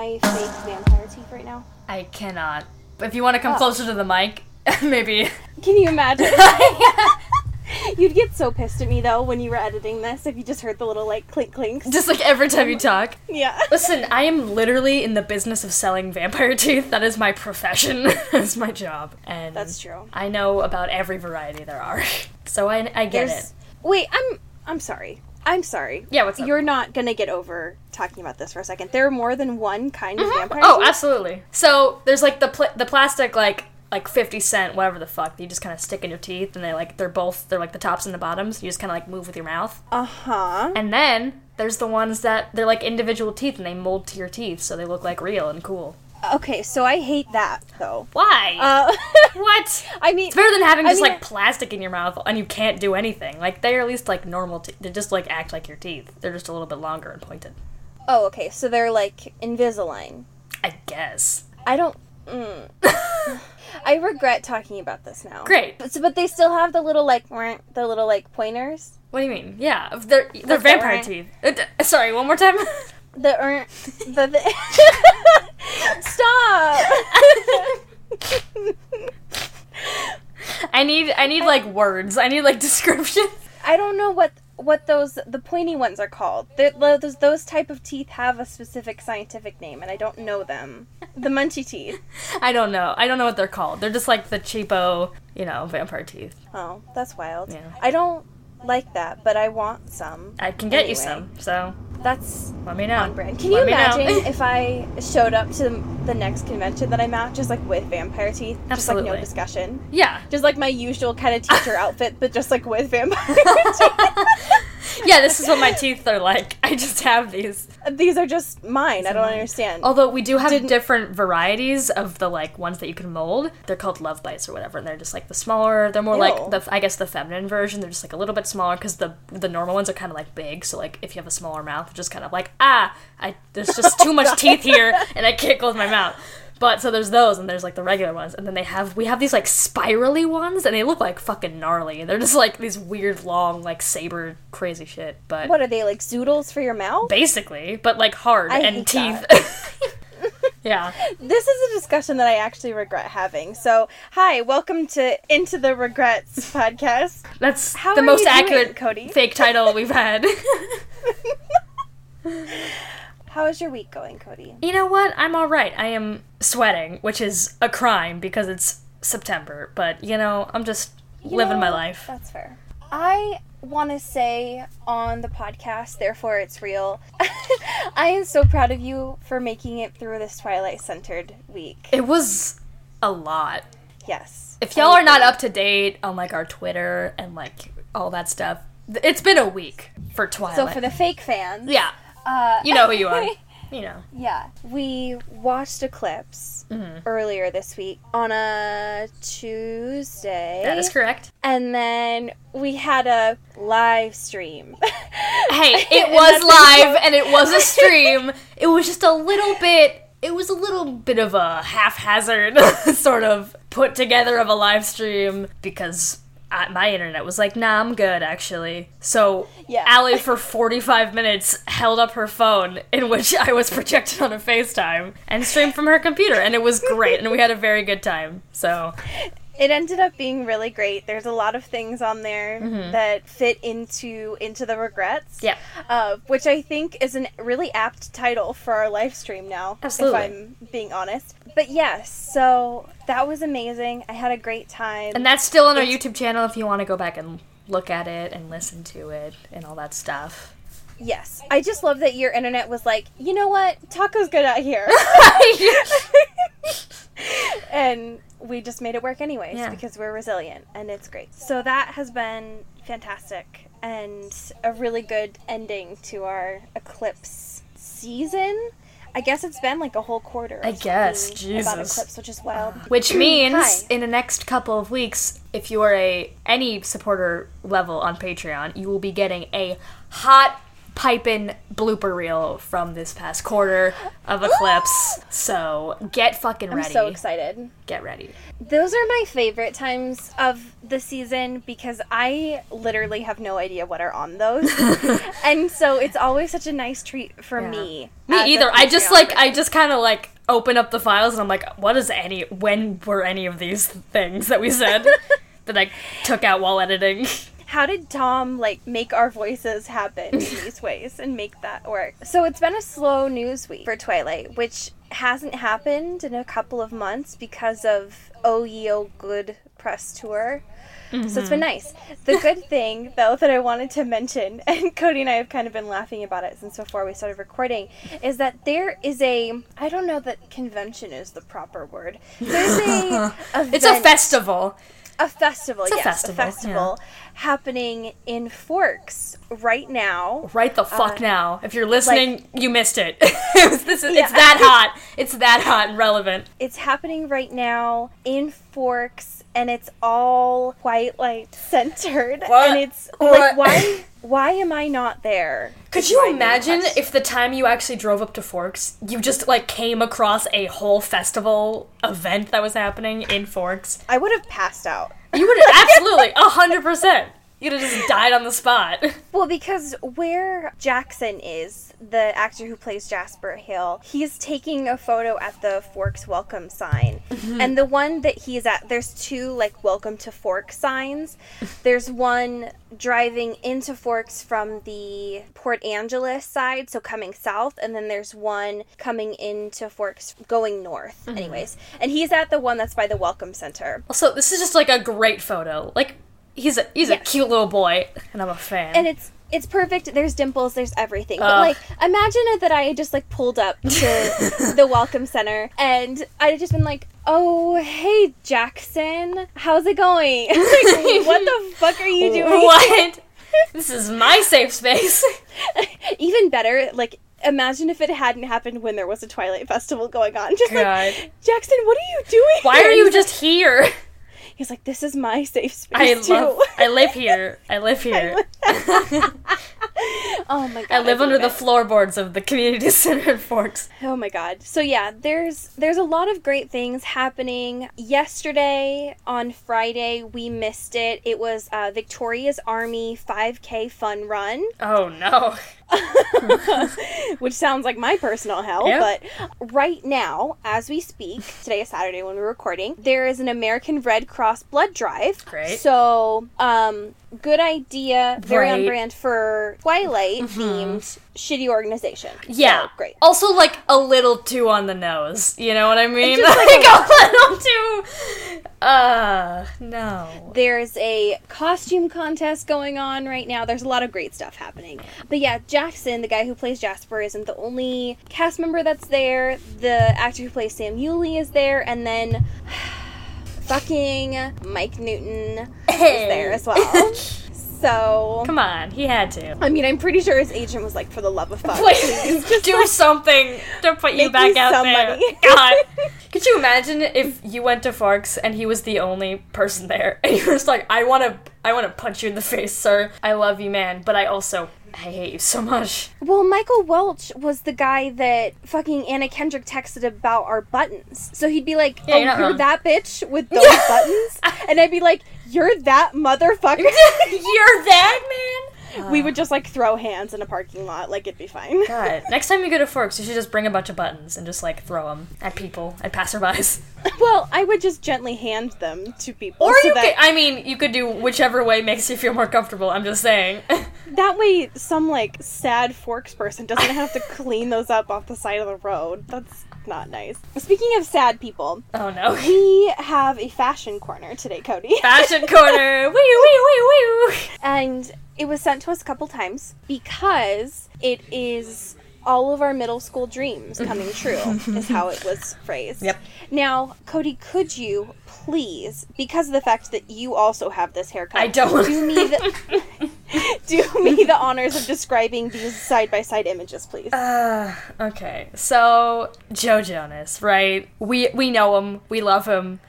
My fake vampire teeth right now? I cannot. If you want to come Oh. closer to the mic, maybe. Can you imagine? You'd get so pissed at me though when you were editing this if you just heard the little like clink clinks. Just like every time you talk. yeah. Listen, I am literally in the business of selling vampire teeth. That is my profession. That's my job. And That's true. I know about every variety there are. So I, I get There's- it. Wait, I'm I'm sorry. I'm sorry. Yeah, what's up? You're not gonna get over talking about this for a second. There are more than one kind of vampire. Oh, absolutely. So there's like the pl- the plastic like like 50 cent whatever the fuck you just kind of stick in your teeth and they like they're both they're like the tops and the bottoms you just kind of like move with your mouth Uh-huh. and then there's the ones that they're like individual teeth and they mold to your teeth so they look like real and cool Okay, so I hate that though. why Uh what I mean it's better than having I just mean- like plastic in your mouth and you can't do anything like they're at least like normal te- they just like act like your teeth they're just a little bit longer and pointed Oh, okay. So they're like Invisalign. i guess I don't. Mm. I regret talking about this now. Great. But, so- but they still have the little like wah, the little like pointers. what do you mean yeah they're they're vampire teeth Uh, sorry one more time The er, the, the stop. I need I need like words. I need like description. I don't know what what those the pointy ones are called. They're- those those type of teeth have a specific scientific name, and I don't know them. The munchy teeth. I don't know. I don't know what they're called. They're just like the cheapo, you know, vampire teeth. Oh, that's wild. Yeah. I don't like that, but I want some. I can get you some. So That's let me know. on brand. Can you Let me know. imagine if I showed up to the next convention that I'm at just like with vampire teeth? Just like Absolutely. no discussion. yeah. Just like my usual kind of teacher outfit, but just like with vampire teeth. Yeah, this is what my teeth are like. I just have these. These are just mine. I don't mine. understand. Although we do have Didn't- different varieties of the like ones that you can mold. They're called love bites or whatever, and they're just like the smaller. They're more Ew. like the I guess the feminine version. They're just like a little bit smaller because the the normal ones are kind of like big. So like if you have a smaller mouth, just kind of like ah, I there's just too much teeth here, and I can't close my mouth. But so there's those, and there's like the regular ones, and then they have we have these like spirally ones, and they look like fucking gnarly. They're just like these weird long like saber crazy shit. But what are they like zoodles for your mouth? basically, but like hard I and teeth. yeah. This is a discussion that I actually regret having. So, hi, welcome to Into the Regrets podcast. That's How the most you doing, accurate Cody? fake title we've had. How is your week going, Cody? you know what? I'm all right. I am sweating, which is a crime because it's September. But you know, I'm just You living know, my life. That's fair. I want to say on the podcast, therefore it's real. I am so proud of you for making it through this Twilight centered week. It was a lot. Yes. If y'all are not up to date on like our Twitter and like all that stuff, it's been a week for Twilight. So for the fake fans, yeah, uh, you know who you are. You know. Yeah, we watched Eclipse Mm-hmm. earlier this week on a Tuesday. That is correct. And then we had a live stream. Hey, it was live and it was a stream. It was just a little bit. It was a little bit of a haphazard sort of put together of a live stream because my internet was like, nah, I'm good actually. So Yeah. Allie for 45 minutes held up her phone in which I was projected on a FaceTime and streamed from her computer, and it was great, and we had a very good time. So it ended up being really great. There's a lot of things on there Mm-hmm. that fit into into the regrets. yeah, Uh, which I think is a really apt title for our live stream now. Absolutely. If I'm being honest. But yes, so that was amazing. I had a great time. and that's still on our It's- YouTube channel if you want to go back and look at it and listen to it and all that stuff. Yes. I just love that your internet was like, you know what? Taco's good out here. and we just made it work anyways Yeah. because we're resilient and it's great. So that has been fantastic. and a really good ending to our eclipse season. I guess it's been like a whole quarter. I guess, talking about Jesus. eclipse, which is wild. Which means in the next couple of weeks, if you are a any supporter level on Patreon, you will be getting a hot piping blooper reel from this past quarter of Eclipse. so get fucking ready. I'm so excited. Get ready. Those are my favorite times of the season because I literally have no idea what are on those. and so it's always such a nice treat for Yeah. me. Me either. I just like person. I just kind of like open up the files and I'm like, what is any? When were any of these things that we said that I took out while editing? How did Tom like make our voices happen in these ways and make that work? So it's been a slow news week for Twilight, which hasn't happened in a couple of months because of Oh Ye Oh Good press tour. So it's been mm-hmm. nice. The good thing, though, that I wanted to mention, and Cody and I have kind of been laughing about it since before we started recording, is that there is a I don't know that convention is the proper word. There's a It's a festival. A festival, a yes, festival, a festival happening in Forks right now. Right the fuck uh, now. If you're listening, you missed it. this is, Yeah. It's that hot. It's that hot and relevant. It's happening right now in Forks, and it's all quite like centered what? and it's what? like why why am i not there could you imagine if the time you actually drove up to forks you just like came across a whole festival event that was happening in forks i would have passed out you would have absolutely 100% You'd have just died on the spot. Well, because where Jackson is, the actor who plays Jasper Hale, he's taking a photo at the Forks welcome sign. Mm-hmm. And the one that he's at, there's two like welcome to Forks signs. There's one driving into Forks from the Port Angeles side, so coming south, and then there's one coming into Forks going north, mm-hmm. anyways. And he's at the one that's by the Welcome Center. Also, this is just like a great photo. Like, he's a he's a cute little boy, and I'm a fan. and it's it's perfect. There's dimples. There's everything. But like, imagine that I had just like pulled up to the welcome center, and I had just been like, "Oh, hey Jackson, how's it going? like, what the fuck are you doing? what? this is my safe space. Even better, like." Imagine if it hadn't happened when there was a Twilight Festival going on. Just like, Jackson, what are you doing? Why are you just here? Like- He's like, this is my safe space I too. love. I live here. I live here. oh my god, I live under love the floorboards of the community center in Forks. Oh my god. So yeah, there's there's a lot of great things happening. Yesterday on Friday, we missed it. It was uh, Victoria's Army 5K fun run, Oh no. which sounds like my personal hell. Yeah. But right now, as we speak, today is Saturday when we're recording, there is an American Red Cross blood drive. Great. So, um, good idea. Very on Right. Mm-hmm. brand for Twilight themed shitty organization. So, Yeah. great. Also, like a little too on the nose. You know what I mean? Just like like a little too. Uh, no. There's a costume contest going on right now. There's a lot of great stuff happening. But yeah, Jackson, the guy who plays Jasper, isn't the only cast member that's there. The actor who plays Sam Uley is there, and then fucking Mike Newton is there as well. So Come on, he had to. I mean, I'm pretty sure his agent was like, "For the love of fuck, Please just do like, something to put you back me out some there. money." God, could you imagine if you went to Forks and he was the only person there, and you were just like, "I want to, I want to punch you in the face, sir. I love you, man, but I also, I hate you so much." Well, Michael Welch was the guy that fucking Anna Kendrick texted about our buttons. So he'd be like, Yeah, "Oh, you're you're that bitch with those buttons," and I'd be like, "You're that motherfucker." You're that man. We uh. would just like throw hands in a parking lot, like it'd be fine. God, next time you go to Forks, you should just bring a bunch of buttons and just like throw them at people, at passerbys. well, I would just gently hand them to people, Or so you that could, I mean, you could do whichever way makes you feel more comfortable. I'm just saying. that way some like sad Forks person doesn't have to clean those up off the side of the road. That's not nice. Speaking of sad people, oh no. we have a fashion corner today, Cody. Fashion corner. Wee wee wee wee. and it was sent to us a couple times because it is all of our middle school dreams coming true is how it was phrased Yep. now cody could you please because of the fact that you also have this haircut I don't. do me the Do me the honors of describing these side by side images, please. Uh, okay. So Joe Jonas, right? We we know him. We love him.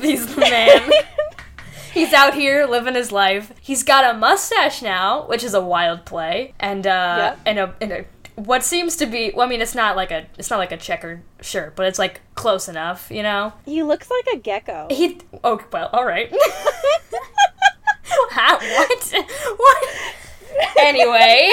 He's the man. He's out here living his life. He's got a mustache now, which is a wild play, and uh, and a and a what seems to be. Well, I mean, it's not like a it's not like a checkered shirt, but it's like close enough, you know. he looks like a gecko. He oh well, all right. How, what? What? Anyway,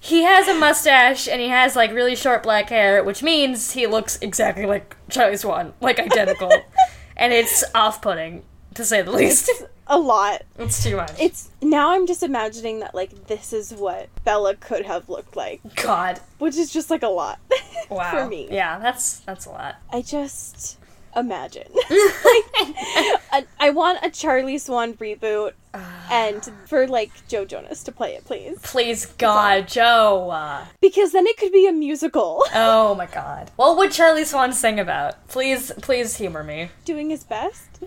he has a mustache and he has like really short black hair, which means he looks exactly like Charlie Swan, like identical, and it's off-putting to say the least. a lot. It's too much. It's now I'm just imagining that like this is what Bella could have looked like, God, which is just like a lot wow. for me. yeah, that's that's a lot. I just imagine. I, I want a Charlie Swan reboot ah. and for like Joe Jonas to play it, please. Please, God, Joe. Because then it could be a musical. oh my God. What would Charlie Swan sing about? Please, please humor me. Doing his best.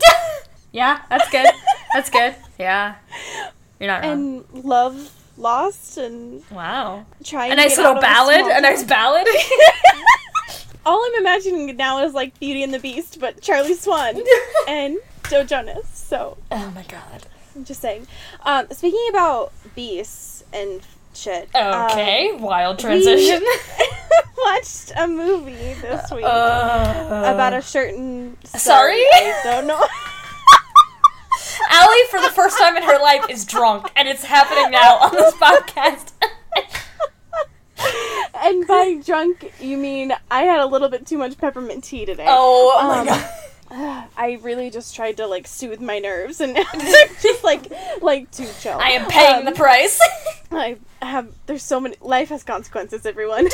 Yeah, that's good. That's good. Yeah. You're not wrong. And love lost and wow. trying A to nice little ballad. small A nice ballad. All I'm imagining now is like Beauty and the Beast, but Charlie Swan and Joe Jonas. So oh my god. I'm just saying. Um, speaking about beasts and shit. um, Okay, wild transition. watched a movie this week Uh, about a certain. Sorry? I don't know. Allie, for the first time in her life, is drunk, and it's happening now on this podcast. and by drunk, you mean I had a little bit too much peppermint tea today. oh, oh my Um, god. I really just tried to like soothe my nerves and just like like to chill. I am paying Um, the price. I have. There's so many. Life has consequences, everyone.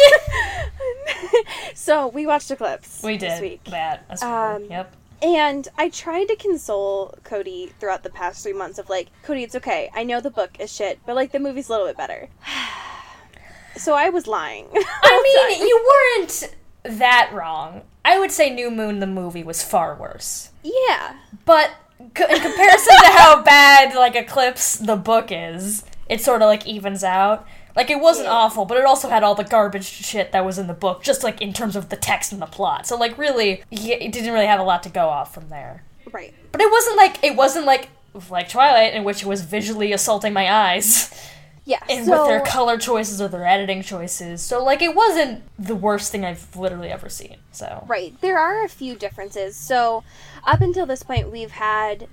so we watched Eclipse. we this did week, that. That's cool. Um, yep. And I tried to console Cody throughout the past three months of like, Cody, it's okay. I know the book is shit, but like the movie's a little bit better. so I was lying. I mean, you weren't that wrong. I would say New Moon the movie was far worse. yeah, But co- in comparison to how bad like Eclipse the book is, it sort of like evens out. Like it wasn't awful, but it also had all the garbage shit that was in the book, just like in terms of the text and the plot. So like really, it didn't really have a lot to go off from there. right. But it wasn't like it wasn't like like Twilight, in which it was visually assaulting my eyes, Yeah. and so with their color choices or their editing choices. So like it wasn't the worst thing I've literally ever seen. So Right. There are a few differences. So, up until this point, we've had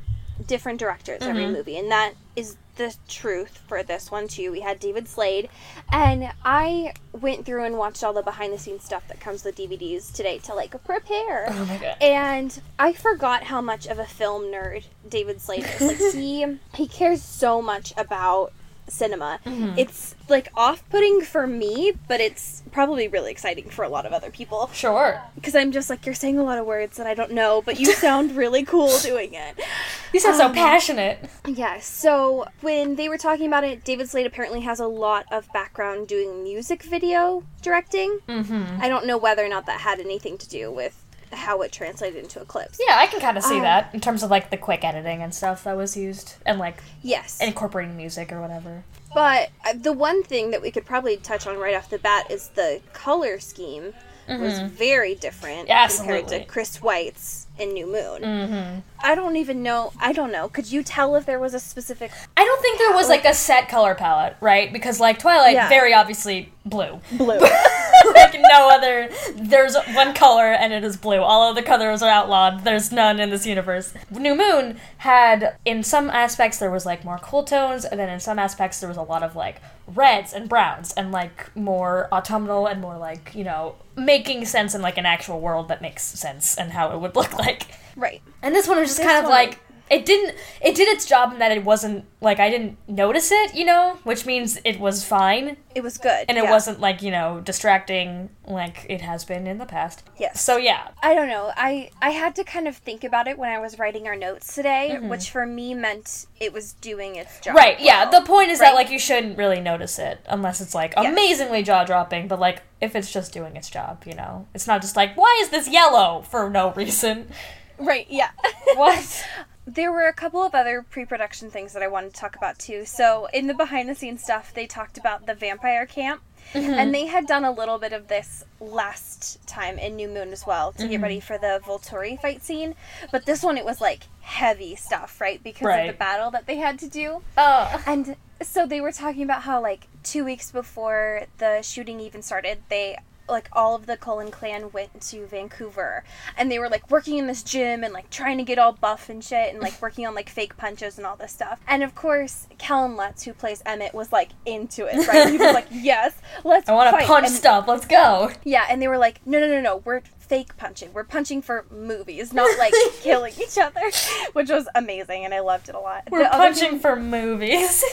different directors every Mm-hmm. movie, and that is the truth for this one too. We had David Slade, and I went through and watched all the behind the scenes stuff that comes with DVDs today to like prepare. oh my god. And I forgot how much of a film nerd David Slade is. Like he he cares so much about cinema. Mm-hmm. It's like off-putting for me, but it's probably really exciting for a lot of other people Sure. because I'm just like you're saying a lot of words that I don't know, but you sound really cool doing it. You sound so Um, passionate. Yeah. So when they were talking about it, David Slade apparently has a lot of background doing music video directing. Mm-hmm. I don't know whether or not that had anything to do with how it translated into Eclipse. Yeah, I can kind of see Um, that in terms of like the quick editing and stuff that was used, and like Yes. incorporating music or whatever. But uh, the one thing that we could probably touch on right off the bat is the color scheme was very different compared Absolutely. to Chris Weitz's in New Moon. Mm-hmm. I don't even know. I don't know. Could you tell if there was a specific? I don't think there was like a set color palette, right? Because like Twilight, Yeah. very obviously blue. Blue. like no other. There's one color and it is blue. All of the colors are outlawed. There's none in this universe. New Moon had in some aspects there was like more cool tones, and then in some aspects there was a lot of like reds and browns and like more autumnal and more like you know making sense in like an actual world that makes sense and how it would look like. right. And this one was just This kind of one- like it didn't it did its job in that it wasn't like I didn't notice it, you know, which means it was fine It was good. and it yeah. wasn't like, you know, distracting like it has been in the past. Yes. So yeah. I don't know. I I had to kind of think about it when I was writing our notes today, which for me meant it was doing its job. Mm-hmm. Right, yeah. The point is that like you shouldn't really notice it unless it's like Yes. amazingly jaw dropping, but like if it's just doing its job, you know. It's not just like, why is this yellow for no reason? Right. Yeah. What? there were a couple of other pre-production things that I wanted to talk about too. So in the behind-the-scenes stuff, they talked about the vampire camp, mm-hmm. and they had done a little bit of this last time in New Moon as well to get mm-hmm. ready for the Volturi fight scene. But this one, it was like heavy stuff, right? Because of the battle that they had to do. Oh. And so they were talking about how like two weeks before the shooting even started, they like all of the Cullen clan went to Vancouver and they were like working in this gym and like trying to get all buff and shit and like working on like fake punches and all this stuff. And of course, Kellen Lutz, who plays Emmett, was like into it, right? He was like, Yes, let's I want to fight." punch And- stuff. Let's go. Yeah, and they were like, No no no no, we're fake punching. We're punching for movies, not like killing each other. Which was amazing and I loved it a lot. We're The punching for movies.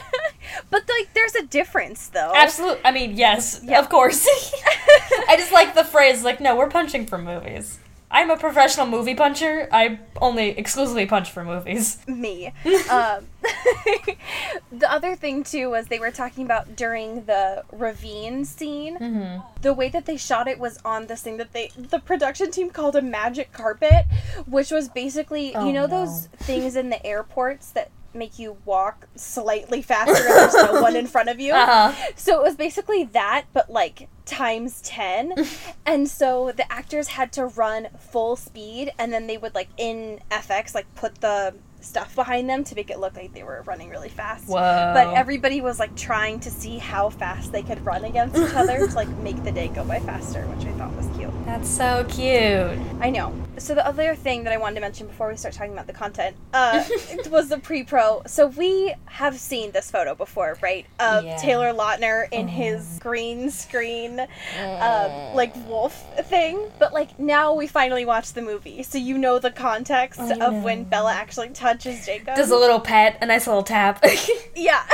but like there's a difference though. Absolutely. I mean, yes, Yeah. of course. I just like the phrase, like, no, we're punching for movies. I'm a professional movie puncher. I only exclusively punch for movies. me. um, the other thing too was they were talking about during the ravine scene. Mm-hmm. The way that they shot it was on this thing that they the production team called a magic carpet, which was basically Oh, you know no. those things in the airports that make you walk slightly faster and there's no one in front of you. Uh-huh. So it was basically that, but like times 10. and so the actors had to run full speed, and then they would, like, in FX, like, put the stuff behind them to make it look like they were running really fast. Whoa. But everybody was, like, trying to see how fast they could run against each other to, like, make the day go by faster, which I thought was cute. That's so cute. I know. So the other thing that I wanted to mention before we start talking about the content uh, it was the pre-pro. So we have seen this photo before, right? Of Yeah. Taylor Lautner in his green screen, um, like wolf thing. But like now we finally watch the movie, so you know the context of when. Bella actually touches Jacob. Does a little pet, a nice little tap. Yeah.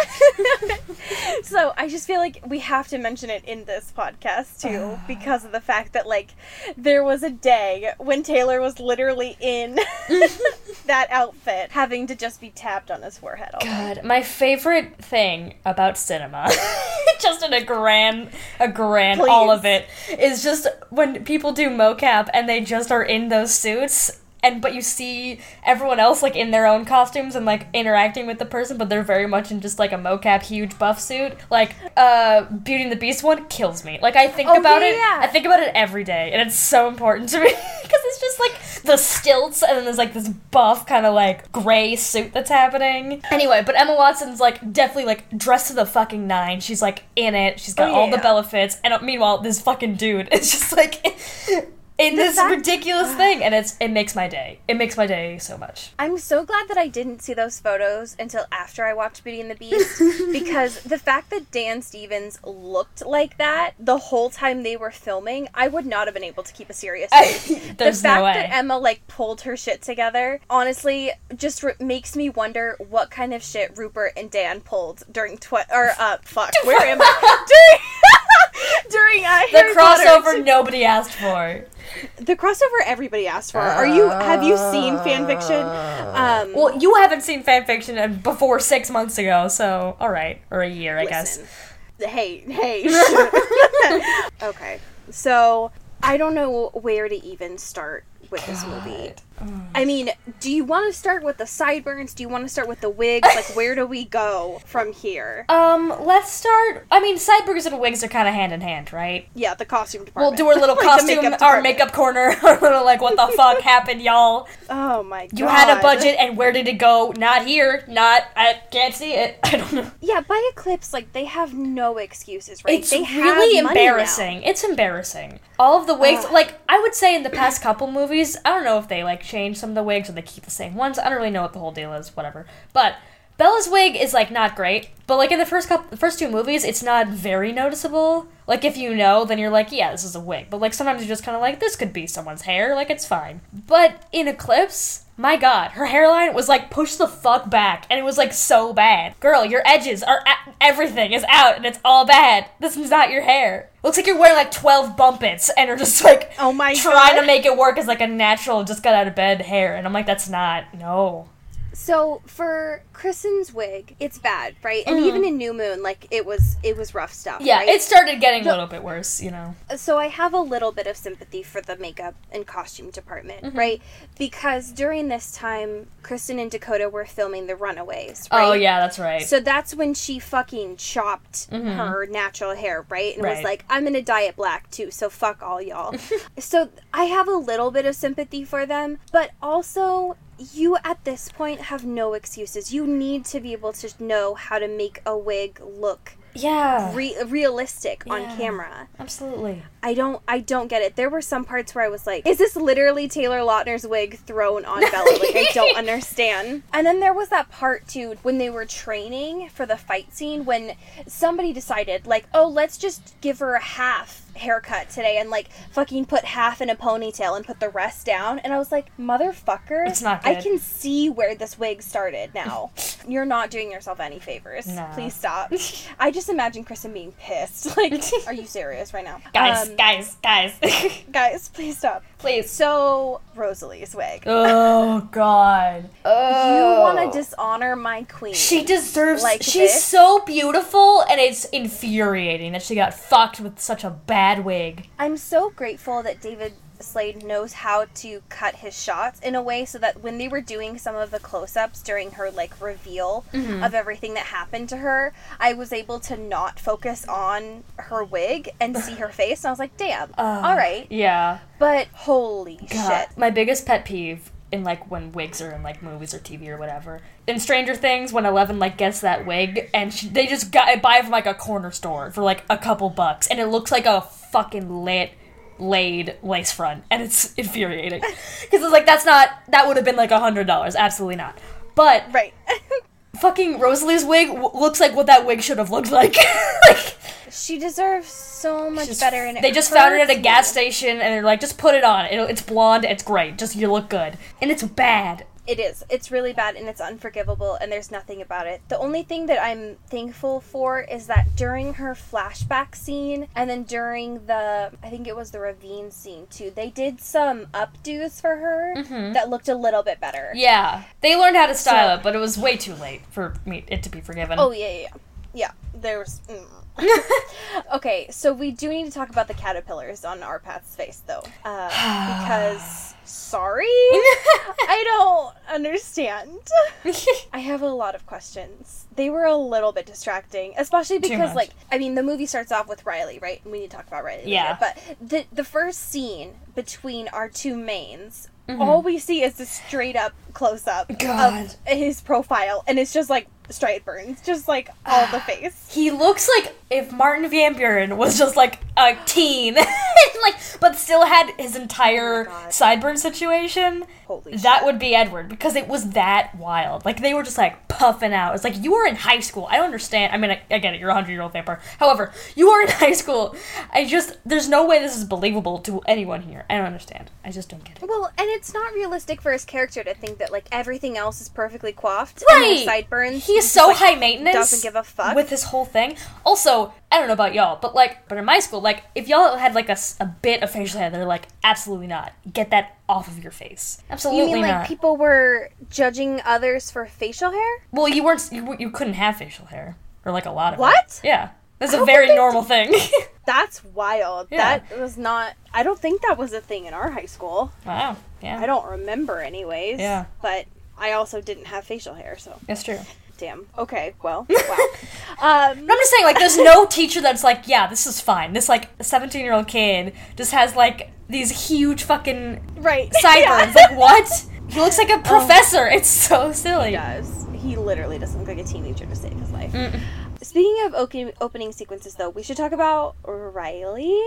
so I just feel like we have to mention it in this podcast too, ah. because of the fact that like there was a day when Taylor was literally in that outfit, having to just be tapped on his forehead. Day. God, my favorite thing about cinema, just in a grand, a grand, all of it, is just when people do mocap and they just are in those suits. And but you see everyone else like in their own costumes and like interacting with the person, but they're very much in just like a mocap huge buff suit. Like uh Beauty and the Beast one kills me. Like I think Oh, about yeah, it, yeah. I think about it every day, and it's so important to me because it's just like the stilts, and then there's like this buff kind of like gray suit that's happening. Anyway, but Emma Watson's like definitely like dressed to the fucking nine. She's like in it. She's got Oh, all the yeah. Bella fits, and uh, meanwhile this fucking dude is just like. In The this fact- ridiculous thing, and it's it makes my day. It makes my day so much. I'm so glad that I didn't see those photos until after I watched Beauty and the Beast because the fact that Dan Stevens looked like that the whole time they were filming, I would not have been able to keep a serious face. The fact no that Emma like pulled her shit together, honestly, just r- makes me wonder what kind of shit Rupert and Dan pulled during twi- or uh fuck, where am I? during during uh, the Harry Potter. crossover nobody asked for. the crossover everybody asked for. Are you have you seen fan fiction? Um, Well, you haven't seen fanfiction and before six months ago, so all right, or a year, I guess. Listen. Hey, hey. okay. So, I don't know where to even start with this movie. I mean, do you want to start with the sideburns? Do you want to start with the wigs? Like, where do we go from here? Um, let's start. I mean, sideburns and wigs are kind of hand in hand, right? Yeah, the costume department. We'll do our little Like costume, makeup our makeup corner, our little like, what the fuck happened, y'all? Oh my god. You had a budget, and where did it go? Not here. Not. I can't see it. I don't know. Yeah, by Eclipse, like they have no excuses, right? It's they have really embarrassing. It's embarrassing. All of the wigs, Ugh. like I would say, in the past couple movies, I don't know if they like change some of the wigs or they keep the same ones. I don't really know what the whole deal is. Whatever. But Bella's wig is like not great. But like in the first couple, the first two movies, it's not very noticeable. Like if you know, then you're like, yeah, this is a wig. But like sometimes you're just kind of like, this could be someone's hair. Like it's fine. But in Eclipse. My god, her hairline was like pushed the fuck back, and it was like so bad. Girl, your edges are a- everything is out, and it's all bad. This is not your hair. Looks like you're wearing like twelve Bumpits, and are just like Oh my trying God. to make it work as like a natural, just got out of bed hair. And I'm like, that's not no. So for Kristen's wig, it's bad, right? Mm-hmm. And even in New Moon, like it was it was rough stuff. Yeah, right? it started getting a little bit worse, you know. so I have a little bit of sympathy for the makeup and costume department, Mm-hmm. right? Because during this time, Kristen and Dakota were filming The Runaways, right? Oh yeah, that's right. So that's when she fucking chopped her natural hair, right? And was like, I'm gonna dye it black too, so fuck all y'all. so I have a little bit of sympathy for them, but also you at this point have no excuses. You need to be able to know how to make a wig look yeah, re- realistic on camera. absolutely. I don't I don't get it. There were some parts where I was like, is this literally Taylor Lautner's wig thrown on Bella? Like I don't understand. And then there was that part too when they were training for the fight scene when somebody decided like, "Oh, let's just give her a half haircut today and like fucking put half in a ponytail and put the rest down." And I was like, "Motherfucker, It's not I can see where this wig started now. You're not doing yourself any favors. No. Please stop." I just imagine Kristen being pissed. Like, are you serious right now? Guys, Um, guys, guys. guys, please stop. Please. So, Rosalie's wig. Oh god. Oh. You want to dishonor my queen. She deserves Like she's this? so beautiful and it's infuriating that she got fucked with such a bad wig. I'm so grateful that David Slade knows how to cut his shots in a way so that when they were doing some of the close-ups during her like reveal Mm-hmm. of everything that happened to her, I was able to not focus on her wig and see her face. And I was like, "Damn, all right." Yeah. But holy God. shit. My biggest pet peeve in like when wigs are in like movies or TV or whatever. In Stranger Things, when Eleven like gets that wig and she, they just got it buy it from like a corner store for like a couple bucks, and it looks like a fucking lit laid lace front, and it's infuriating because it's like that's not that would have been like a hundred dollars, absolutely not. But Right. fucking Rosalie's wig w- looks like what that wig should have looked like. like she deserves so much just- better and it they just found it at a gas station and they're like, just put it on. It'll, it's blonde. It's great. Just you look good, and it's bad. It is. It's really bad and it's unforgivable and there's nothing about it. The only thing that I'm thankful for is that during her flashback scene and then during the I think it was the ravine scene too, they did some updos for her that looked a little bit better. Mm-hmm. Yeah, they learned how to style So- it, but it was way too late for me it to be forgiven. Oh yeah, yeah, yeah. Yeah, there's. Mm. okay, so we do need to talk about the caterpillars on RPattz's face, though, uh, because sorry, I don't understand. I have a lot of questions. They were a little bit distracting, especially because, like, I mean, the movie starts off with Riley, right? And we need to talk about Riley. later, Yeah. but the the first scene between our two mains. Mm-hmm. All we see is a straight up close up God. of his profile, and it's just like straight burns, just like all the face. he looks like if Martin Van Buren was just like a teen, like but still had his entire oh God. sideburn situation. Holy that shit. would be Edward because it was that wild. Like they were just like puffing out. It's like you were in high school. I don't understand. I mean, I, I get it. You're a hundred year old vampire. However, you are in high school. I just there's no way this is believable to anyone here. I don't understand. I just don't get it. Well, and it's not realistic for his character to think that like everything else is perfectly coiffed. and Right. sideburns. He is so like, high maintenance. doesn't give a fuck. with his whole thing. Also, I don't know about y'all, but like, but in my school, like, if y'all had like a bit of facial hair, they're like, absolutely not. Get that off of your face. Absolutely You mean like people were judging others for facial hair? well, you weren't. You, you couldn't have facial hair, or like a lot of it. What? Yeah, that's a very normal thing. That's wild. Yeah. That was not. I don't think that was a thing in our high school. wow. Yeah. I don't remember, anyways. Yeah. But I also didn't have facial hair, so That's true. Damn. Okay. Well. Wow. um, I'm just saying, like, there's no teacher that's like, yeah, this is fine. This like 17 year old kid just has like these huge fucking right. sideburns. Yeah. Like, what? He looks like a professor. It's so silly. He does. He literally doesn't look like a teenager to save his life. Mm. Speaking of opening, opening sequences, though, we should talk about Riley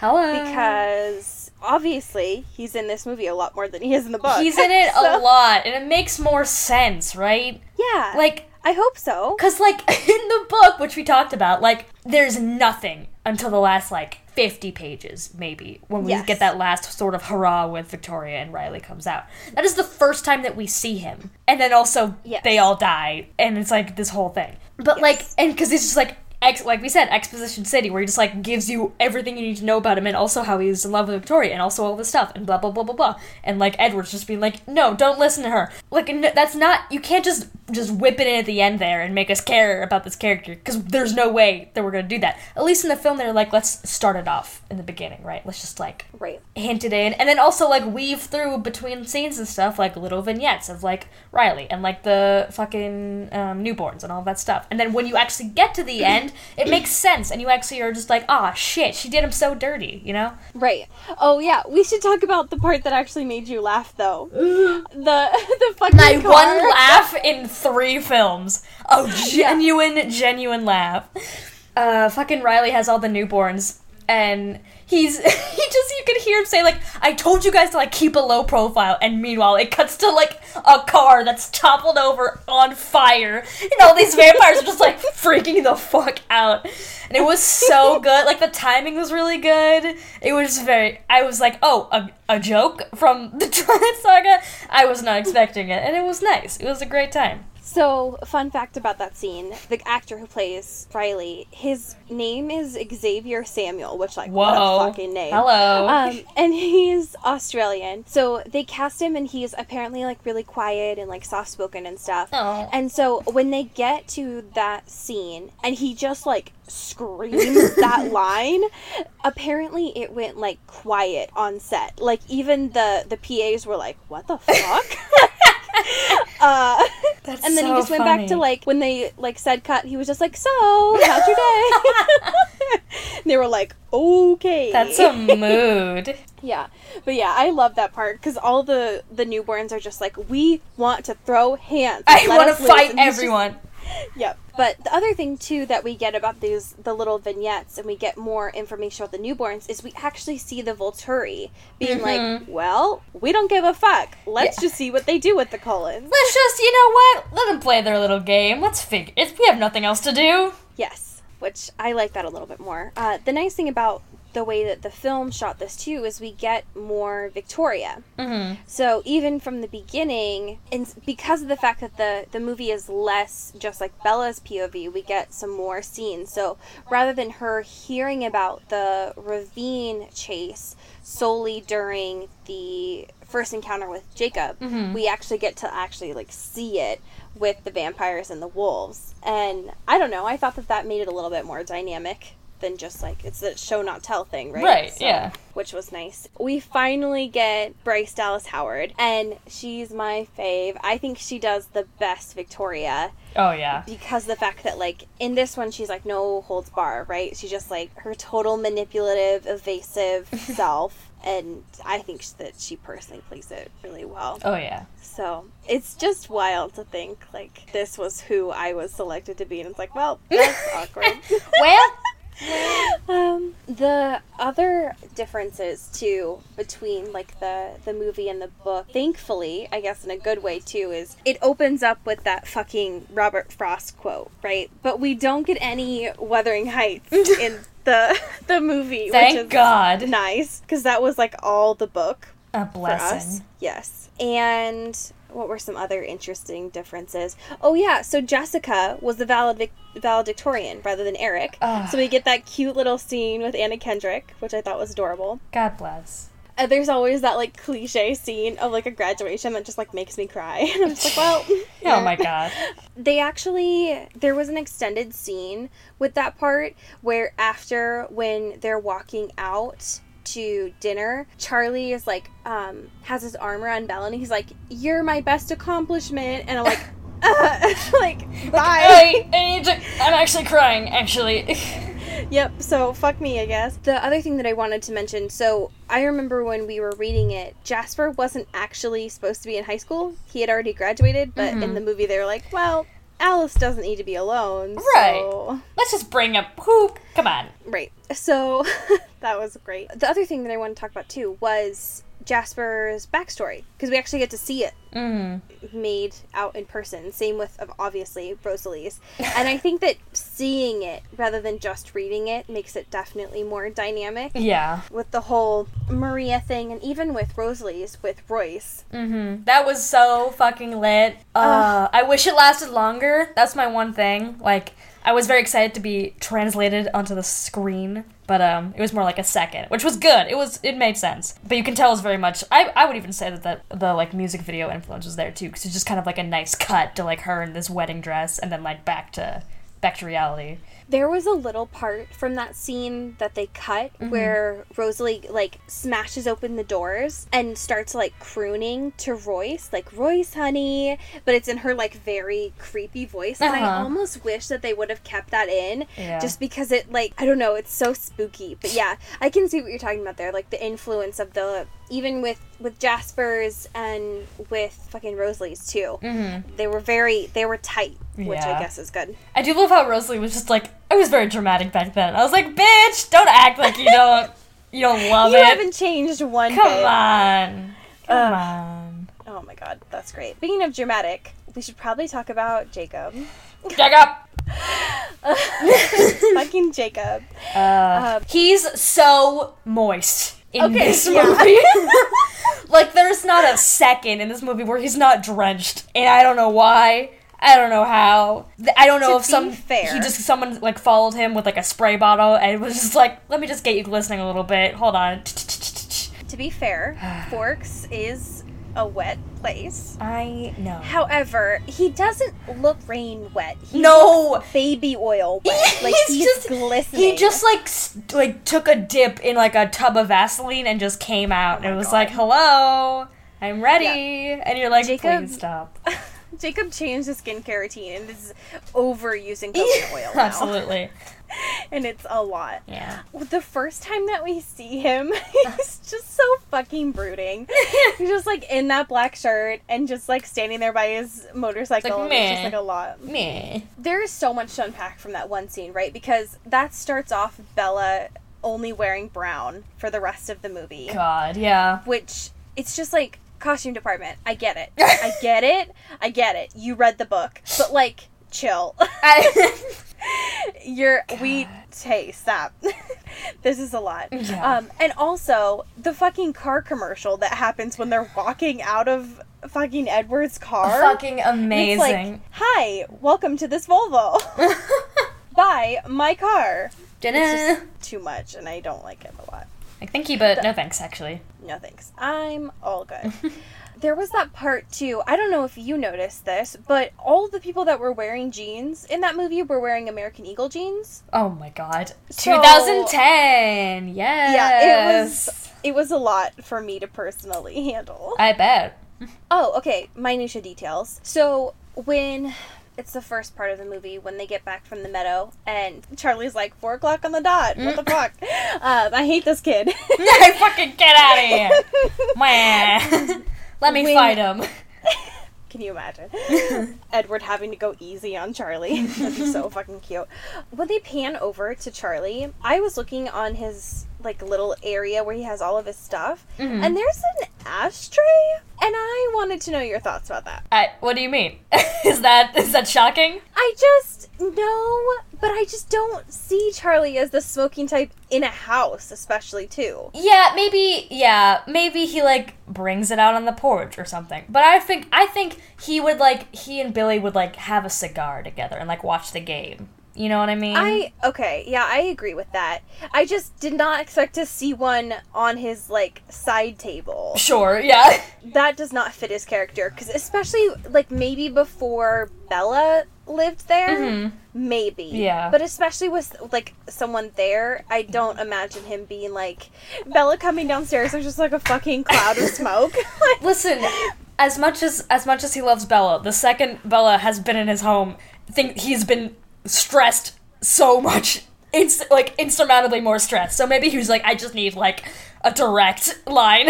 Hello. because obviously he's in this movie a lot more than he is in the book. He's in it a lot, and it makes more sense, right? Yeah, Like, I hope so. cause like in the book, which we talked about, like there's nothing until the last like 50 pages, maybe, when we Yes. get that last sort of hurrah with Victoria and Riley comes out. That is the first time that we see him, and then also Yes. they all die, and it's like this whole thing. But like, and because it's just like ex- like we said, exposition city, where he just like gives you everything you need to know about him, and also how he's in love with Victoria, and also all this stuff, and blah blah blah blah blah. And like Edward's just being like, no, don't listen to her. Like that's not. You can't just just whip it in at the end there and make us care about this character because there's no way that we're gonna do that. At least in the film, they're like, let's start it off in the beginning, right? Let's just like Right. hint it in, and then also like weave through between scenes and stuff, like little vignettes of like Riley and like the fucking um, newborns and all that stuff. And then when you actually get to the end, it makes sense, and you actually are just like, ah, shit, she did him so dirty, you know? Right. Oh yeah, we should talk about the part that actually made you laugh though. the the fucking My car. one laugh in three films. Oh, genuine, genuine laugh. Uh, fucking Riley has all the newborns, and he's he just you can hear him say like, "I told you guys to like keep a low profile," and meanwhile it cuts to like a car that's toppled over on fire, and all these vampires are just like freaking the fuck out. And it was so good. Like the timing was really good. It was very. I was like, oh, a, a joke from the Twilight Saga. I was not expecting it, and it was nice. It was a great time. So, fun fact about that scene: the actor who plays Riley, his name is Xavier Samuel, which like what a fucking name. Hello. Um, and he's Australian. So they cast him, and he's apparently like really quiet and like soft spoken and stuff. Oh. And so when they get to that scene, and he just like screams that line, apparently it went like quiet on set. Like even the the PAs were like, "What the fuck." uh, That's and then he so just went back to like when they like said cut. He was just like, "So, how's your day?" they were like, "Okay." That's a mood. yeah, but yeah, I love that part because all the the newborns are just like, "We want to throw hands. I want to fight he's just- everyone. Yep. But the other thing too that we get about these the little vignettes and we get more information about the newborns is we actually see the Volturi being like, "Well, we don't give a fuck. Let's Mm-hmm. Yeah. just see what they do with the Cullens." Let's just, you know what? Let them play their little game. Let's figure. It's, we have nothing else to do. Yes, which I like that a little bit more. Uh, the nice thing about the way that the film shot this too is we get more Victoria. Mm-hmm. So even from the beginning, and because of the fact that the the movie is less just like Bella's POV, we get some more scenes. So rather than her hearing about the ravine chase solely during the first encounter with Jacob, we actually get to actually like see it with the vampires and the wolves. And I don't know, I thought that that made it a little bit more dynamic than just like it's a show not tell thing, right? Right, yeah. Which was nice. We finally get Bryce Dallas Howard, and she's my fave. I think she does the best Victoria Oh yeah. because the fact that like in this one she's like no holds bar, right? She's just like her total manipulative, evasive self. And I think that she personally plays it really well. Oh yeah. So it's just wild to think like this was who I was selected to be, and it's like, well, that's awkward. Well, um, the other differences too between like the the movie and the book, thankfully, I guess in a good way too, is it opens up with that fucking Robert Frost quote, right? But we don't get any Wuthering Heights in the the movie, Thank which is God. nice because that was like all the book a blessing. Yes. And what were some other interesting differences? Oh yeah, so Jessica was the valedic- valedictorian rather than Eric. Ugh. So we get that cute little scene with Anna Kendrick, which I thought was adorable. God bless. Uh, there's always that like cliche scene of like a graduation that just like makes me cry. And I'm just like, well, Oh my god. they actually there was an extended scene with that part where after when they're walking out to dinner charlie is like um has his arm around bella and he's like you're my best accomplishment and i'm like uh, like bye I, I need to. I'm actually crying. Actually. Yep, so fuck me, I guess. The other thing that I wanted to mention so I remember when we were reading it, Jasper wasn't actually supposed to be in high school. He had already graduated, but in the movie they were like, well, Alice doesn't need to be alone. Right. So... Let's just bring up. Who? Come on. Right. So that was great. The other thing that I want to talk about too was Jasper's backstory because we actually get to see it Mm. made out in person. Same with obviously Rosalie's, and I think that seeing it rather than just reading it makes it definitely more dynamic. Yeah. With the whole Maria thing, and even with Rosalie's with Royce. Mm-hmm. That was so fucking lit. Uh, I wish it lasted longer. That's my one thing. Like, I was very excited to be translated onto the screen, but um, it was more like a second, which was good. It was it made sense, but you can tell it's very much. I, I would even say that the, the like music video influence was there too, because it's just kind of like a nice cut to like her in this wedding dress, and then like back to back to reality. There was a little part from that scene that they cut Mm-hmm. where Rosalie like smashes open the doors and starts like crooning to Royce, like Royce, honey, but it's in her like very creepy voice, and I Uh-huh. almost wish that they would have kept that in, Yeah. just because it like I don't know, it's so spooky. But yeah, I can see what you're talking about there, like the influence of the even with with Jasper's and with fucking Rosalie's too. Mm-hmm. They were very they were tight, which I guess is good. I do love how Rosalie was just like I was very dramatic back then. I was like, bitch, don't act like you don't you don't love You it. You haven't changed one Come bit. on, come Ugh. on, Oh my god, that's great. Speaking of dramatic, we should probably talk about Jacob. Jacob. Fucking Jacob. Uh, he's so moist in Okay, this yeah. movie. like, there's not a second in this movie where he's not drenched, and I don't know why. I don't know how. I don't know To if some fair- he just someone like followed him with like a spray bottle and was just like, "Let me just get you glistening a little bit. Hold on." To be fair, Forks is a wet place. I know. However, he doesn't look rain wet. He No! baby oil wet. Like he's, just glistening. He just like st- like took a dip in like a tub of Vaseline and just came out and it was like, "Hello, I'm ready," and you're like, Jacob- "Please stop." Jacob changed his skincare routine and is overusing coconut oil now. Absolutely, And it's a lot. yeah. The first time that we see him, he's just so fucking brooding. He's just like in that black shirt and just like standing there by his motorcycle. Like, and it's just like a lot. Meh. There is so much to unpack from that one scene, right? Because that starts off Bella only wearing brown for the rest of the movie, God, yeah. which it's just like costume department. I get it. I get it. I get it. You read the book, but like chill. You're we hey stop. this is a lot. Yeah. Um, and also the fucking car commercial that happens when they're walking out of fucking Edward's car. fucking It's amazing. like, hi, welcome to this Volvo. Buy my car. Dinner. Too much, and I don't like it a lot. Like, thank you, but no thanks. Actually, No thanks. I'm all good. there was that part too. I don't know if you noticed this, but all the people that were wearing jeans in that movie were wearing American Eagle jeans. oh my god, So- 2010. Yes. Yeah, it was it was a lot for me to personally handle. I bet. Oh, okay. Minutia details. So when it's the first part of the movie when they get back from the meadow and Charlie's like four o'clock on the dot. What the fuck? Um, I hate this kid. I fucking get out of here. Let me When- fight him. Can you imagine Edward having to go easy on Charlie? That'd be so fucking cute. When they pan over to Charlie, I was looking on his like little area where he has all of his stuff, mm-hmm. and there's an ashtray, and I wanted to know your thoughts about that. I, what do you mean? is that is that shocking? I just no, but I just don't see Charlie as the smoking type in a house, especially too. Yeah, maybe. Yeah, maybe he like brings it out on the porch or something. But I think I think he would like he and Billy would like have a cigar together and like watch the game. You know what I mean? I okay, yeah, I agree with that. I just did not expect to see one on his like side table. sure. Yeah. That does not fit his character because especially like maybe before Bella lived there, mm-hmm. maybe. Yeah. But especially with like someone there, I don't imagine him being like Bella coming downstairs. There's just like a fucking cloud of smoke. Like, Listen, as much as as much as he loves Bella, the second Bella has been in his home, think he's been stressed so much. It's like insurmountably more stressed. So maybe he was like, I just need like a direct line.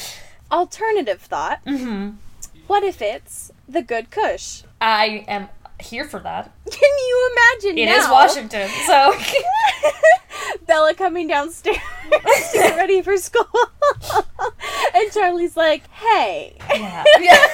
alternative thought. Mm-hmm. What if it's the good Kush? I am here for that. Can you imagine? It now? is Washington, so Bella coming downstairs to get ready for school. and Charlie's like, hey. yeah. yeah.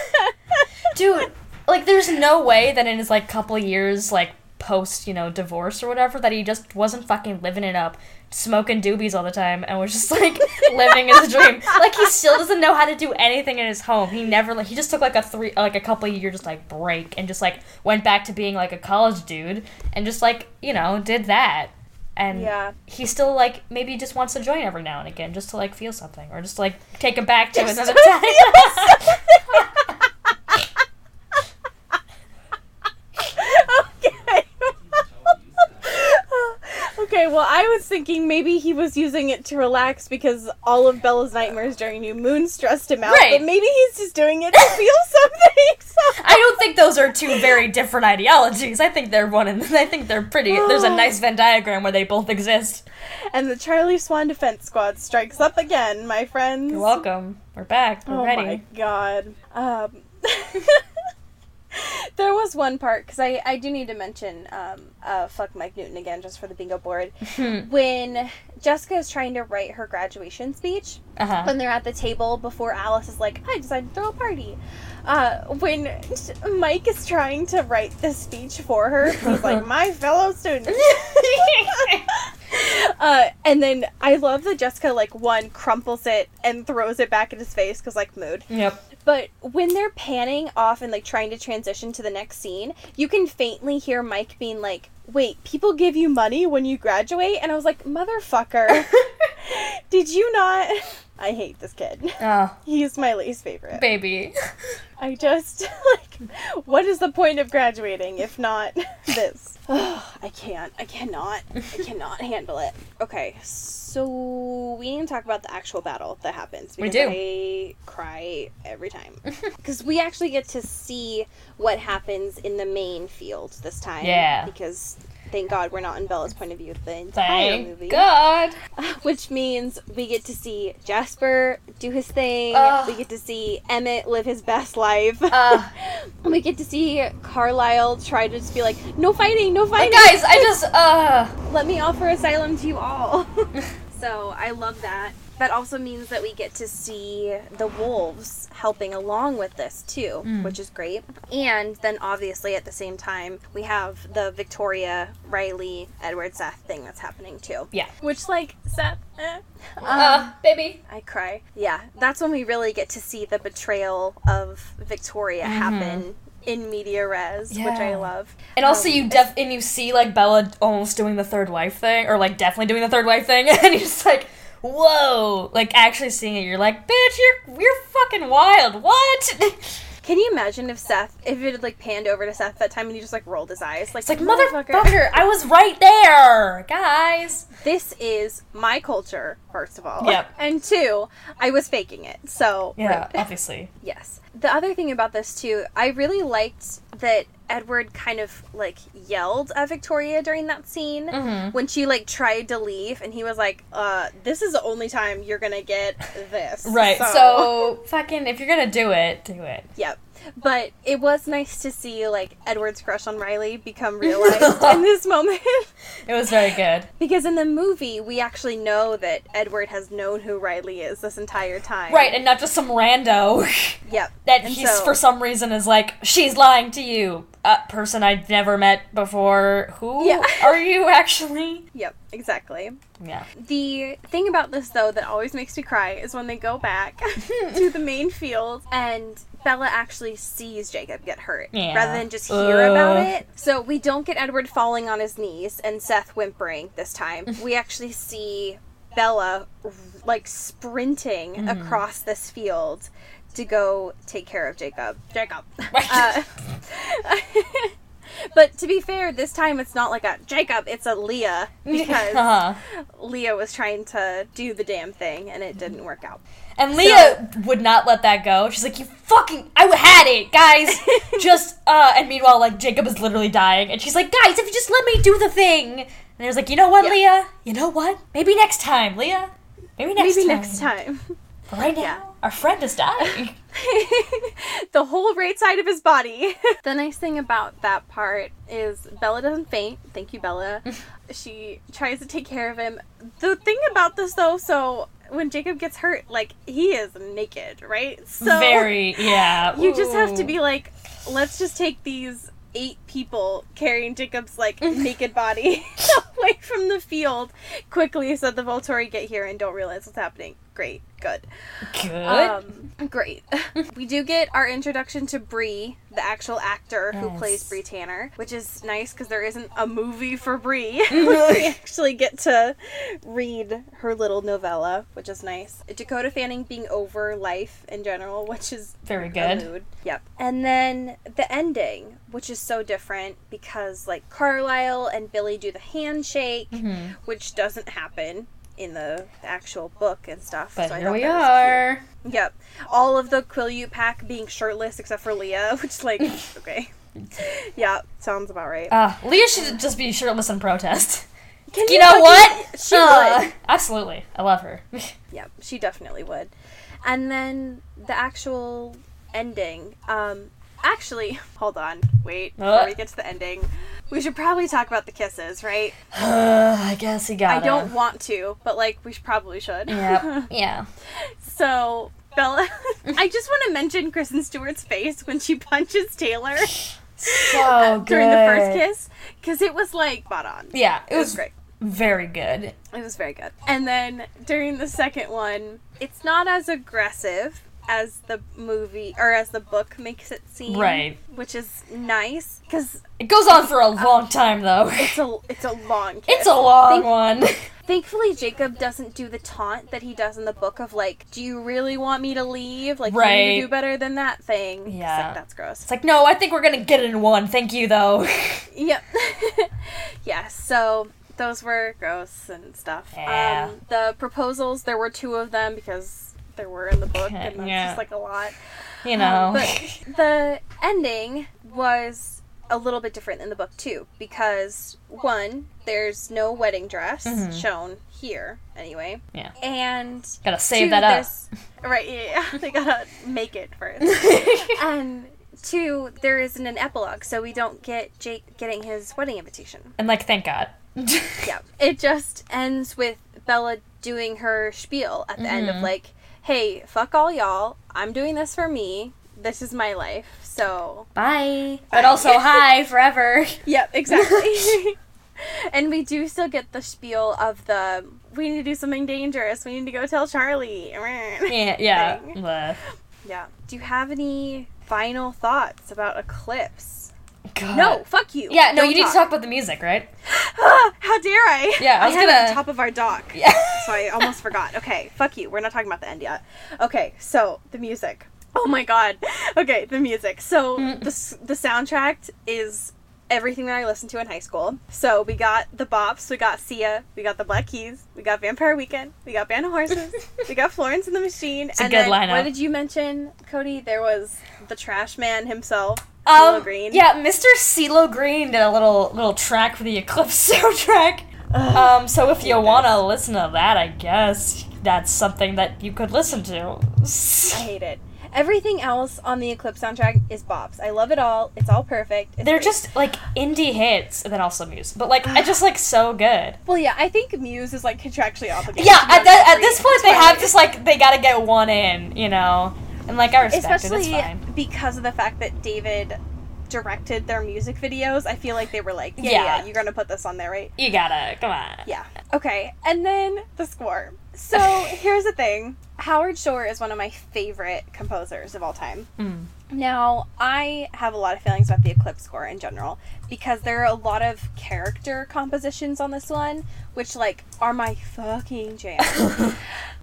Dude, like there's no way that in his like couple years like post, you know, divorce or whatever, that he just wasn't fucking living it up, smoking doobies all the time, and was just like living his dream. Like he still doesn't know how to do anything in his home. He never like he just took like a three like a couple year just like break and just like went back to being like a college dude and just like you know did that. And Yeah. he still like maybe just wants to join every now and again just to like feel something or just like take him back to another time. okay. okay, well, I was thinking maybe he was using it to relax because all of Bella's nightmares during New Moon stressed him out. Right. But maybe he's just doing it to feel something. So- I don't think those are two very different ideologies. I think they're one and I think they're pretty. There's a nice Venn diagram where they both exist. and the Charlie Swan Defense Squad strikes up again, my friends. You're welcome. We're back. We're Oh ready. Oh my god. Um, there was one part because I, I do need to mention um, uh, fuck Mike Newton again just for the bingo board when Jessica is trying to write her graduation speech Uh huh. when they're at the table before Alice is like I decided to throw a party. Uh, when Mike is trying to write the speech for her, he's like my fellow students. Uh, and then I love that Jessica like one crumples it and throws it back in his face because like mood. Yep. But when they're panning off and like trying to transition to the next scene, you can faintly hear Mike being like, "Wait, people give you money when you graduate?" And I was like, "Motherfucker, did you not?" I hate this kid. Oh, He's my least favorite. baby. I just like, what is the point of graduating if not this? I can't. I cannot. I cannot handle it. Okay, so we need to talk about the actual battle that happens. We do. I cry every time because we actually get to see what happens in the main field this time. Yeah. Because. Thank God we're not in Bella's point of view the entire Thank movie. God. Which means we get to see Jasper do his thing. Ugh. We get to see Emmett live his best life. Uh, we get to see Carlisle try to just be like, no fighting, no fighting. guys, I just uh. Let me offer asylum to you all. so I love that. That also means that we get to see the wolves helping along with this too, which is great. And then obviously at the same time, we have the Victoria, Riley, Edward, Seth thing that's happening too. Yeah. Which, like, Seth, eh. Uh, baby. I cry. Yeah, that's when we really get to see the betrayal of Victoria happen in media res, which I Mm-hmm. Love. And also, Um, you def and you see like Bella almost doing the third wife thing, or like definitely doing the third wife thing, and you're just like, whoa! Like actually seeing it, you're like, bitch, you're you're fucking wild. What? Can you imagine if Seth, if it had like panned over to Seth that time and he just like rolled his eyes, like It's like motherfucker, I was right there, guys. This is my culture, first of all. Yep. And two, I was faking it. So Yeah, rude. obviously. Yes. The other thing about this too, I really liked that Edward kind of like yelled at Victoria during that scene Mm-hmm. when she like tried to leave and he was like, uh, this is the only time you're gonna get this. Right. So, fucking, if you're gonna do it, do it. Yep. But it was nice to see like Edward's crush on Riley become realized in this moment. It was very good. because in the movie we actually know that Edward has known who Riley is this entire time. Right, and not just some rando Yep. that And he's so- for some reason is like, she's lying to you. A person I've never met before. Who Yeah. are you actually? Yep, exactly. Yeah. The thing about this, though, that always makes me cry is when they go back to the main field and Bella actually sees Jacob get hurt Yeah. rather than just hear about it. So we don't get Edward falling on his knees and Seth whimpering this time. we actually see Bella like sprinting Mm-hmm. across this field to go take care of Jacob. Jacob. Right. Uh, but to be fair, this time it's not like a Jacob, it's a Leah because uh-huh. Leah was trying to do the damn thing and it didn't work out. And Leah would not let that go. She's like, "You fucking, I had it, guys. just uh." And meanwhile, like Jacob is literally dying, and she's like, "Guys, if you just let me do the thing." And there's like, "You know what, Yeah. Leah? You know what? Maybe next time, Leah. Maybe next Maybe time. next time. But right now, Yeah. Our friend is dying." the whole right side of his body. the nice thing about that part is Bella doesn't faint. Thank you, Bella. she tries to take care of him. The thing about this though, so when Jacob gets hurt, like he is naked, right? So Very, yeah. you just have to be like, let's just take these eight people carrying Jacob's like naked body away from the field quickly so the Volturi get here and don't realize what's happening. Great, good. Good. Um, great. we do get our introduction to Bree, the actual actor who Yes. plays Bree Tanner, which is nice because there isn't a movie for Bree. we actually get to read her little novella, which is nice. Dakota Fanning being over life in general, which is Very good. Yep. And then the ending, which is so different because like Carlisle and Billy do the handshake, Mm-hmm. which doesn't happen in the actual book and stuff. But so I here we are. cute. Yep. All of the Quileute pack being shirtless except for Leah, which like okay. Yeah, sounds about right. Uh, Leah should just be shirtless in protest. Can You know what? She Uh, would. Absolutely. I love her. Yep, she definitely would. And then the actual ending. Um, actually, hold on, wait. Uh. Before What? we get to the ending, we should probably talk about the kisses, right? I guess you got I don't want to, but like we should, probably should. Yep. yeah. so Bella, I just want to mention Kristen Stewart's face when she punches Taylor So good. during the first kiss, because it was like spot on. Yeah, it It was was great. very good. It was very good. And then during the second one, it's not as aggressive as the movie or as the book makes it seem. Right. Which is nice because It goes on for a long time though. it's a it's a long kiss. It's a long Think- one. Thankfully, Jacob doesn't do the taunt that he does in the book of like, "Do you really want me to leave? Like, you need to do better than that thing." Yeah. like, that's gross. It's like, no, I think we're gonna get it in one. Thank you though. Yep. yes. So those were gross and stuff. Yeah. Um, the proposals, there were two of them because there were in the book, and that's yeah. just like a lot. you know. Um, but the ending was a little bit different in the book too, because one, there's no wedding dress Mhm. shown here anyway, yeah. and Gotta save two, that up. Right? Yeah, they gotta make it first. and two, there isn't an epilogue, so we don't get Jake getting his wedding invitation. and like, thank God. Yeah, it just ends with Bella doing her spiel at the end of Mhm. like, "Hey, fuck all y'all. I'm doing this for me. This is my life." So, Bye. But also, hi forever. yep, exactly. and we do still get the spiel of the we need to do something dangerous. We need to go tell Charlie. Yeah, yeah. Yeah. Do you have any final thoughts about Eclipse? God. No, fuck you. Yeah, no, Don't you need to talk about the music, right? How dare I? Yeah, I was had it at gonna- the top of our dock. Yeah. so I almost forgot. Okay, fuck you. We're not talking about the end yet. Okay, so the music. Oh my god. Okay, the music. So Mm. the the soundtrack is everything that I listened to in high school. So we got the Bops, we got Sia, we got the Black Keys, we got Vampire Weekend, we got Band of Horses, we got Florence and the Machine, a and good then lineup. what did you mention, Cody? There was the Trash Man himself, CeeLo Green. Um, Yeah, Mr. CeeLo Green did a little little track for the Eclipse soundtrack. Um, so if you want to listen to that, I guess that's something that you could listen to. I hate it. Everything else on the Eclipse soundtrack is bops. I love it all. It's all perfect. It's They're great. just like indie hits, and then also Muse, but like it's just like so good. well, yeah. I think Muse is like contractually obligated. Yeah, at that, at this point they have just like they gotta get one in, you know, and like I respect especially it. Because of the fact that David directed their music videos. I feel like they were like, yeah, Yeah. yeah, you're gonna put this on there, right? You gotta come on. Yeah. Okay, and then the score. So here's the thing. Howard Shore is one of my favorite composers of all time. Mm. Now, I have a lot of feelings about the Eclipse score in general because there are a lot of character compositions on this one, which like are my fucking jam.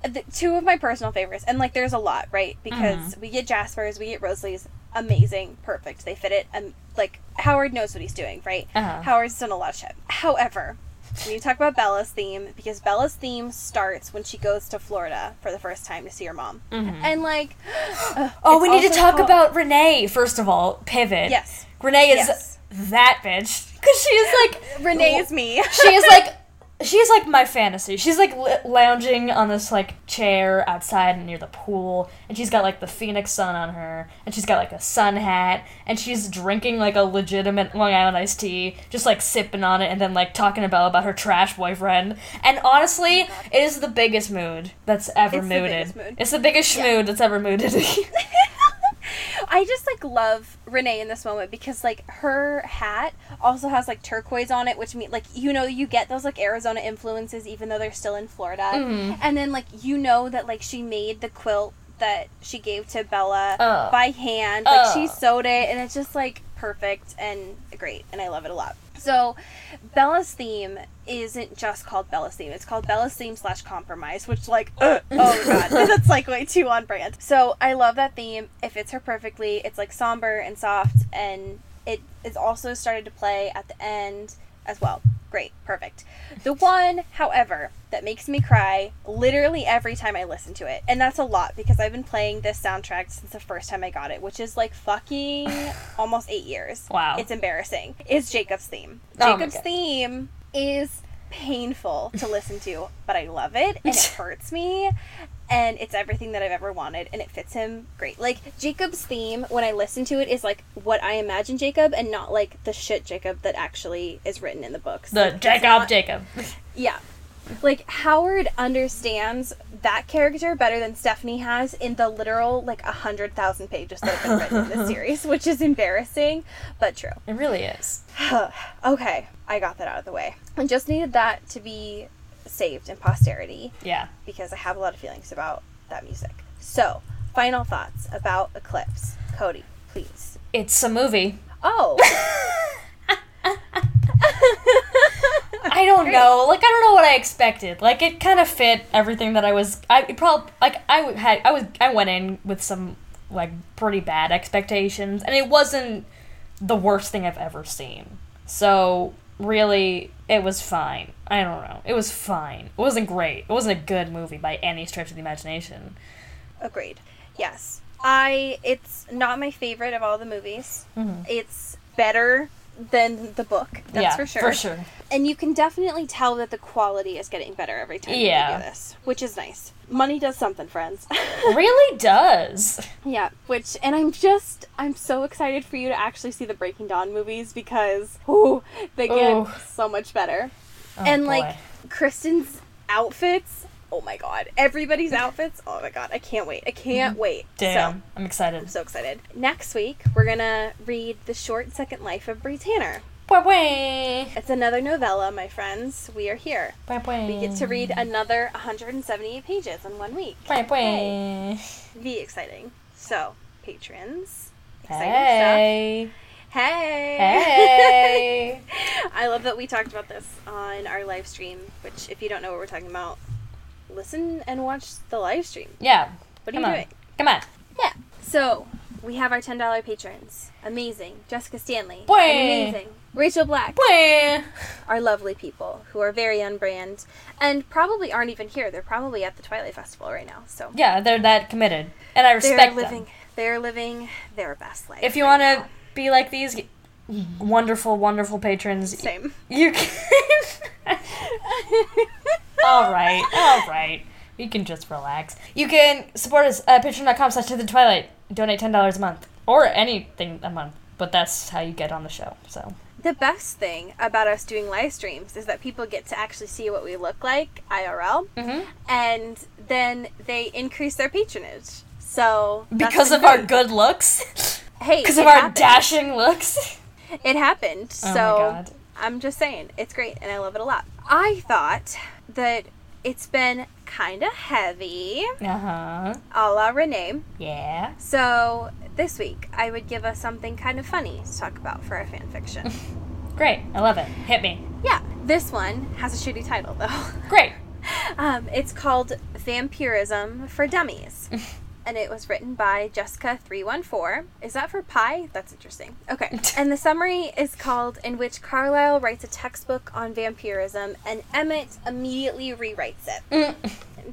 the, two of my personal favorites, and like there's a lot, right? Because we get Jasper's, we get Rosalie's, amazing, perfect. They fit it, and like Howard knows what he's doing, right? Uh-huh. Howard's done a lot of shit. However, we need to talk about Bella's theme because Bella's theme starts when she goes to Florida for the first time to see her mom, and like, uh, Oh, we need to talk called- about Renee first of all. Pivot. yes. Renee is Yes. that bitch because she is like Renee is me. she is like she's like my fantasy. She's like l- lounging on this like chair outside near the pool, and she's got like the phoenix sun on her, and she's got like a sun hat, and she's drinking like a legitimate Long Island iced tea, just like sipping on it, and then like talking Bella about her trash boyfriend. And honestly, it is the biggest mood that's ever It's the mooded. mood. It's the biggest schmood that's ever mooded. I just like love Renee in this moment because like her hat also has like turquoise on it, which means like you know you get those like Arizona influences even though they're still in Florida. Mm-hmm. And then like you know that like she made the quilt that she gave to Bella Ugh. by hand. Like she sewed it and it's just like perfect and great and I love it a lot. So Bella's theme isn't just called Bella's theme. It's called Bella's theme slash compromise, which like uh, oh god, that's like way too on brand. So I love that theme. It fits her perfectly. It's like somber and soft, and it is also started to play at the end as well. Great, perfect. The one, however, that makes me cry literally every time I listen to it, and that's a lot because I've been playing this soundtrack since the first time I got it, which is like fucking almost eight years. Wow. It's embarrassing. Is Jacob's theme. Oh Jacob's theme is painful to listen to, but I love it and it hurts me. And it's everything that I've ever wanted, and it fits him great. Like Jacob's theme, when I listen to it, is like what I imagine Jacob, and not like the shit Jacob that actually is written in the books. The Like, Jacob not- Jacob. yeah. Like Howard understands that character better than Stephenie has in the literal like a hundred thousand pages that have been written in this series, which is embarrassing, but true. It really is. okay, I got that out of the way. I just needed that to be saved in posterity Yeah. because I have a lot of feelings about that music. So, final thoughts about Eclipse. Cody, please. It's a movie. Oh, I don't know. Like I don't know what I expected. Like it kind of fit everything that I was. I probably like I had. I was. I went in with some like pretty bad expectations, and it wasn't the worst thing I've ever seen. So really, it was fine. I don't know. It was fine. It wasn't great. It wasn't a good movie by any stretch of the imagination. agreed. Yes. I it's not my favorite of all the movies. Mm-hmm. It's better than the book. That's yeah, for sure. For sure. And you can definitely tell that the quality is getting better every time Yeah. you do this, which is nice. Money does something, friends. really does. yeah, which and I'm just I'm so excited for you to actually see the Breaking Dawn movies because ooh, they get Ooh. so much better. Oh, and boy. like Kristen's outfits, oh my god, everybody's outfits, oh my god, I can't wait. I can't mm-hmm. wait. So damn, I'm excited. I'm so excited. Next week, we're gonna read The Short Second Life of Bree Tanner. It's another novella, my friends. We are here. We get to read another 178 pages in one week. Bwah. Be exciting. So, patrons, exciting stuff. Hey. Hey! Hey. I love that we talked about this on our live stream, which, if you don't know what we're talking about, listen and watch the live stream. yeah. What are Come you on. doing? Come on. Yeah. So, we have our $10 patrons. Amazing. Jessica Stanley. Boy. Amazing. Rachel Black. Bwah. Are lovely people who are very on brand and probably aren't even here. They're probably at the Twilight Festival right now. So, Yeah, they're that committed, and I respect they're living. them. They're living their best life. If you right want to now. be like these wonderful, wonderful patrons, Same. you can. all right, all right. You can just relax. You can support us at patreon.com slash to the twilight. Donate $10 a month. Or anything a month. But that's how you get on the show. So The best thing about us doing live streams is that people get to actually see what we look like IRL, Mhm. and then they increase their patronage. So because of our good looks, hey, because of our happened. dashing looks. it happened. Oh my so God. I'm just saying, it's great, and I love it a lot. I thought that it's been kind of heavy, Uh huh. a la Renee. Yeah. So this week, I would give us something kind of funny to talk about for our fan fiction. Great. I love it. Hit me. yeah, this one has a shitty title though. Great. Um, it's called Vampirism for Dummies. and it was written by Jessica314. Is that for Pi? That's interesting. Okay. and the summary is called In which Carlisle writes a textbook on vampirism and Emmett immediately rewrites it. Mm.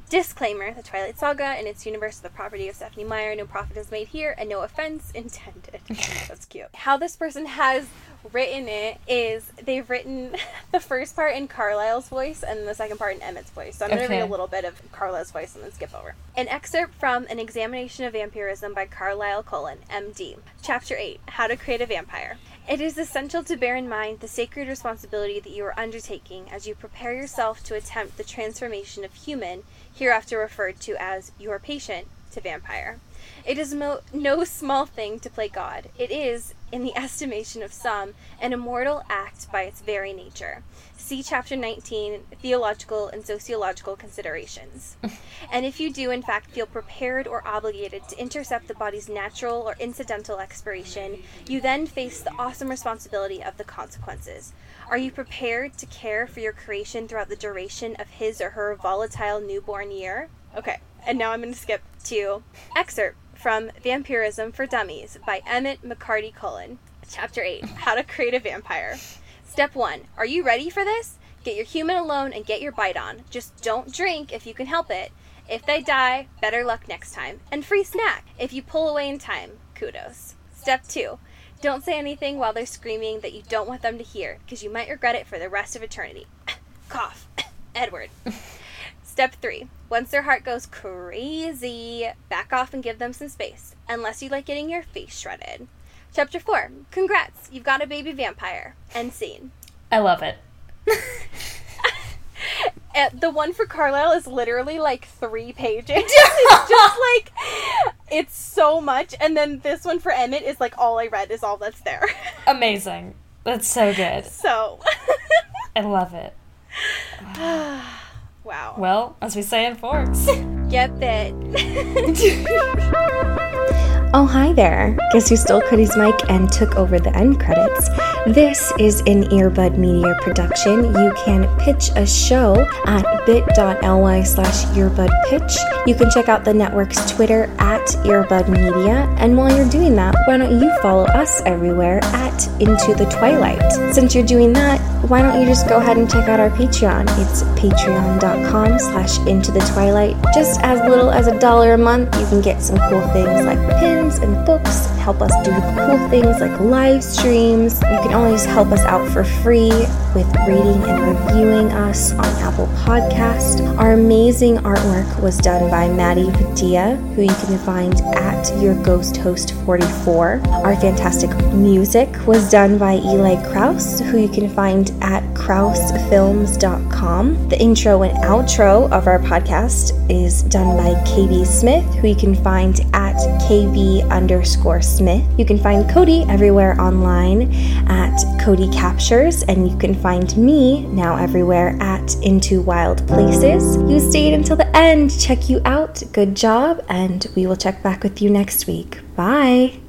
Disclaimer The Twilight Saga and its universe are the property of Stephenie Meyer. No profit is made here and no offense intended. That's cute. How this person has written it is they've written the first part in Carlisle's voice and the second part in Emmett's voice. So I'm going to Okay. read a little bit of Carlisle's voice and then skip over. An excerpt from An Examination of Vampirism by Carlisle Cullen, MD. Chapter 8 How to Create a Vampire. It is essential to bear in mind the sacred responsibility that you are undertaking as you prepare yourself to attempt the transformation of human, hereafter referred to as your patient, to vampire. It is mo- no small thing to play God. It is, in the estimation of some, an immortal act by its very nature. See chapter 19, Theological and Sociological Considerations. and if you do, in fact, feel prepared or obligated to intercept the body's natural or incidental expiration, you then face the awesome responsibility of the consequences. Are you prepared to care for your creation throughout the duration of his or her volatile newborn year? Okay, and now I'm going to skip to excerpt from Vampirism for Dummies by Emmett McCarty Cullen. Chapter 8 How to Create a Vampire. Step 1 Are you ready for this? Get your human alone and get your bite on. Just don't drink if you can help it. If they die, better luck next time. And free snack if you pull away in time. Kudos. Step 2 Don't say anything while they're screaming that you don't want them to hear, because you might regret it for the rest of eternity. Cough. Edward. Step three. Once their heart goes crazy, back off and give them some space, unless you like getting your face shredded. Chapter four. Congrats, you've got a baby vampire. End scene. I love it. Uh, the one for Carlisle is literally like three pages. it's just like it's so much, and then this one for Emmett is like all I read is all that's there. Amazing. That's so good. so, I love it. wow. Well, as we say in Forks. Get bit. Oh, hi there. Guess who stole Cody's mic and took over the end credits? This is an Earbud Media production. You can pitch a show at bit.ly slash earbudpitch. You can check out the network's Twitter at Earbud Media. And while you're doing that, why don't you follow us everywhere at Into the Twilight? Since you're doing that, why don't you just go ahead and check out our Patreon? It's patreon.com slash into the twilight. Just as little as a dollar a month, you can get some cool things like pins and books, help us do cool things like live streams. You can always help us out for free with rating and reviewing us on Apple Podcast. Our amazing artwork was done by Maddie Padilla, who you can find at Your Ghost Host 44. Our fantastic music was done by Eli Kraus, who you can find at krausfilms.com. The intro and outro of our podcast is done by KB Smith, who you can find at KB underscore Smith. You can find Cody everywhere online at Cody Captures, and you can find me now everywhere at Into Wild Places. You stayed until the end. Check you out. Good job, and we will check back with you next week. Bye.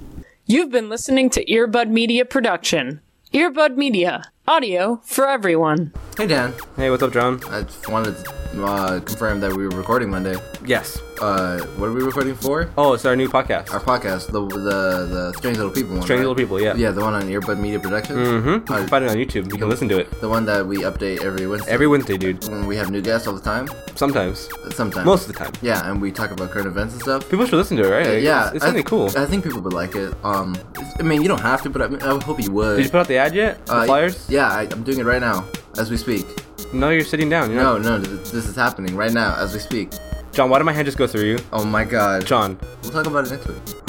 You've been listening to Earbud Media Production. Earbud Media, audio for everyone. Hey Dan, Hey, what's up, John? I just wanted to uh, confirm that we were recording Monday. Yes. Uh, what are we recording for? Oh, it's our new podcast. Our podcast, the the the Strange Little People one. Strange right? Little People, yeah. Yeah, the one on Earbud Media Productions. Mm-hmm. You Uh, can find it on YouTube. You can listen to it the one that we update every Wednesday. every Wednesday, dude. when we have new guests all the time. Sometimes. Sometimes. Most of the time. Yeah, and we talk about current events and stuff. People should listen to it, right? Like, yeah, It's, it's th- cool. I think people would like it. Um, I mean, you don't have to, but I, mean, I hope you would. Did you put out the ad yet? The Uh, flyers? Yeah, I, I'm doing it right now as we speak. No, you're sitting down. You're No, not- no, this, this is happening right now as we speak. John, why did my hand just go through you? Oh my god. John. We'll talk about it next week.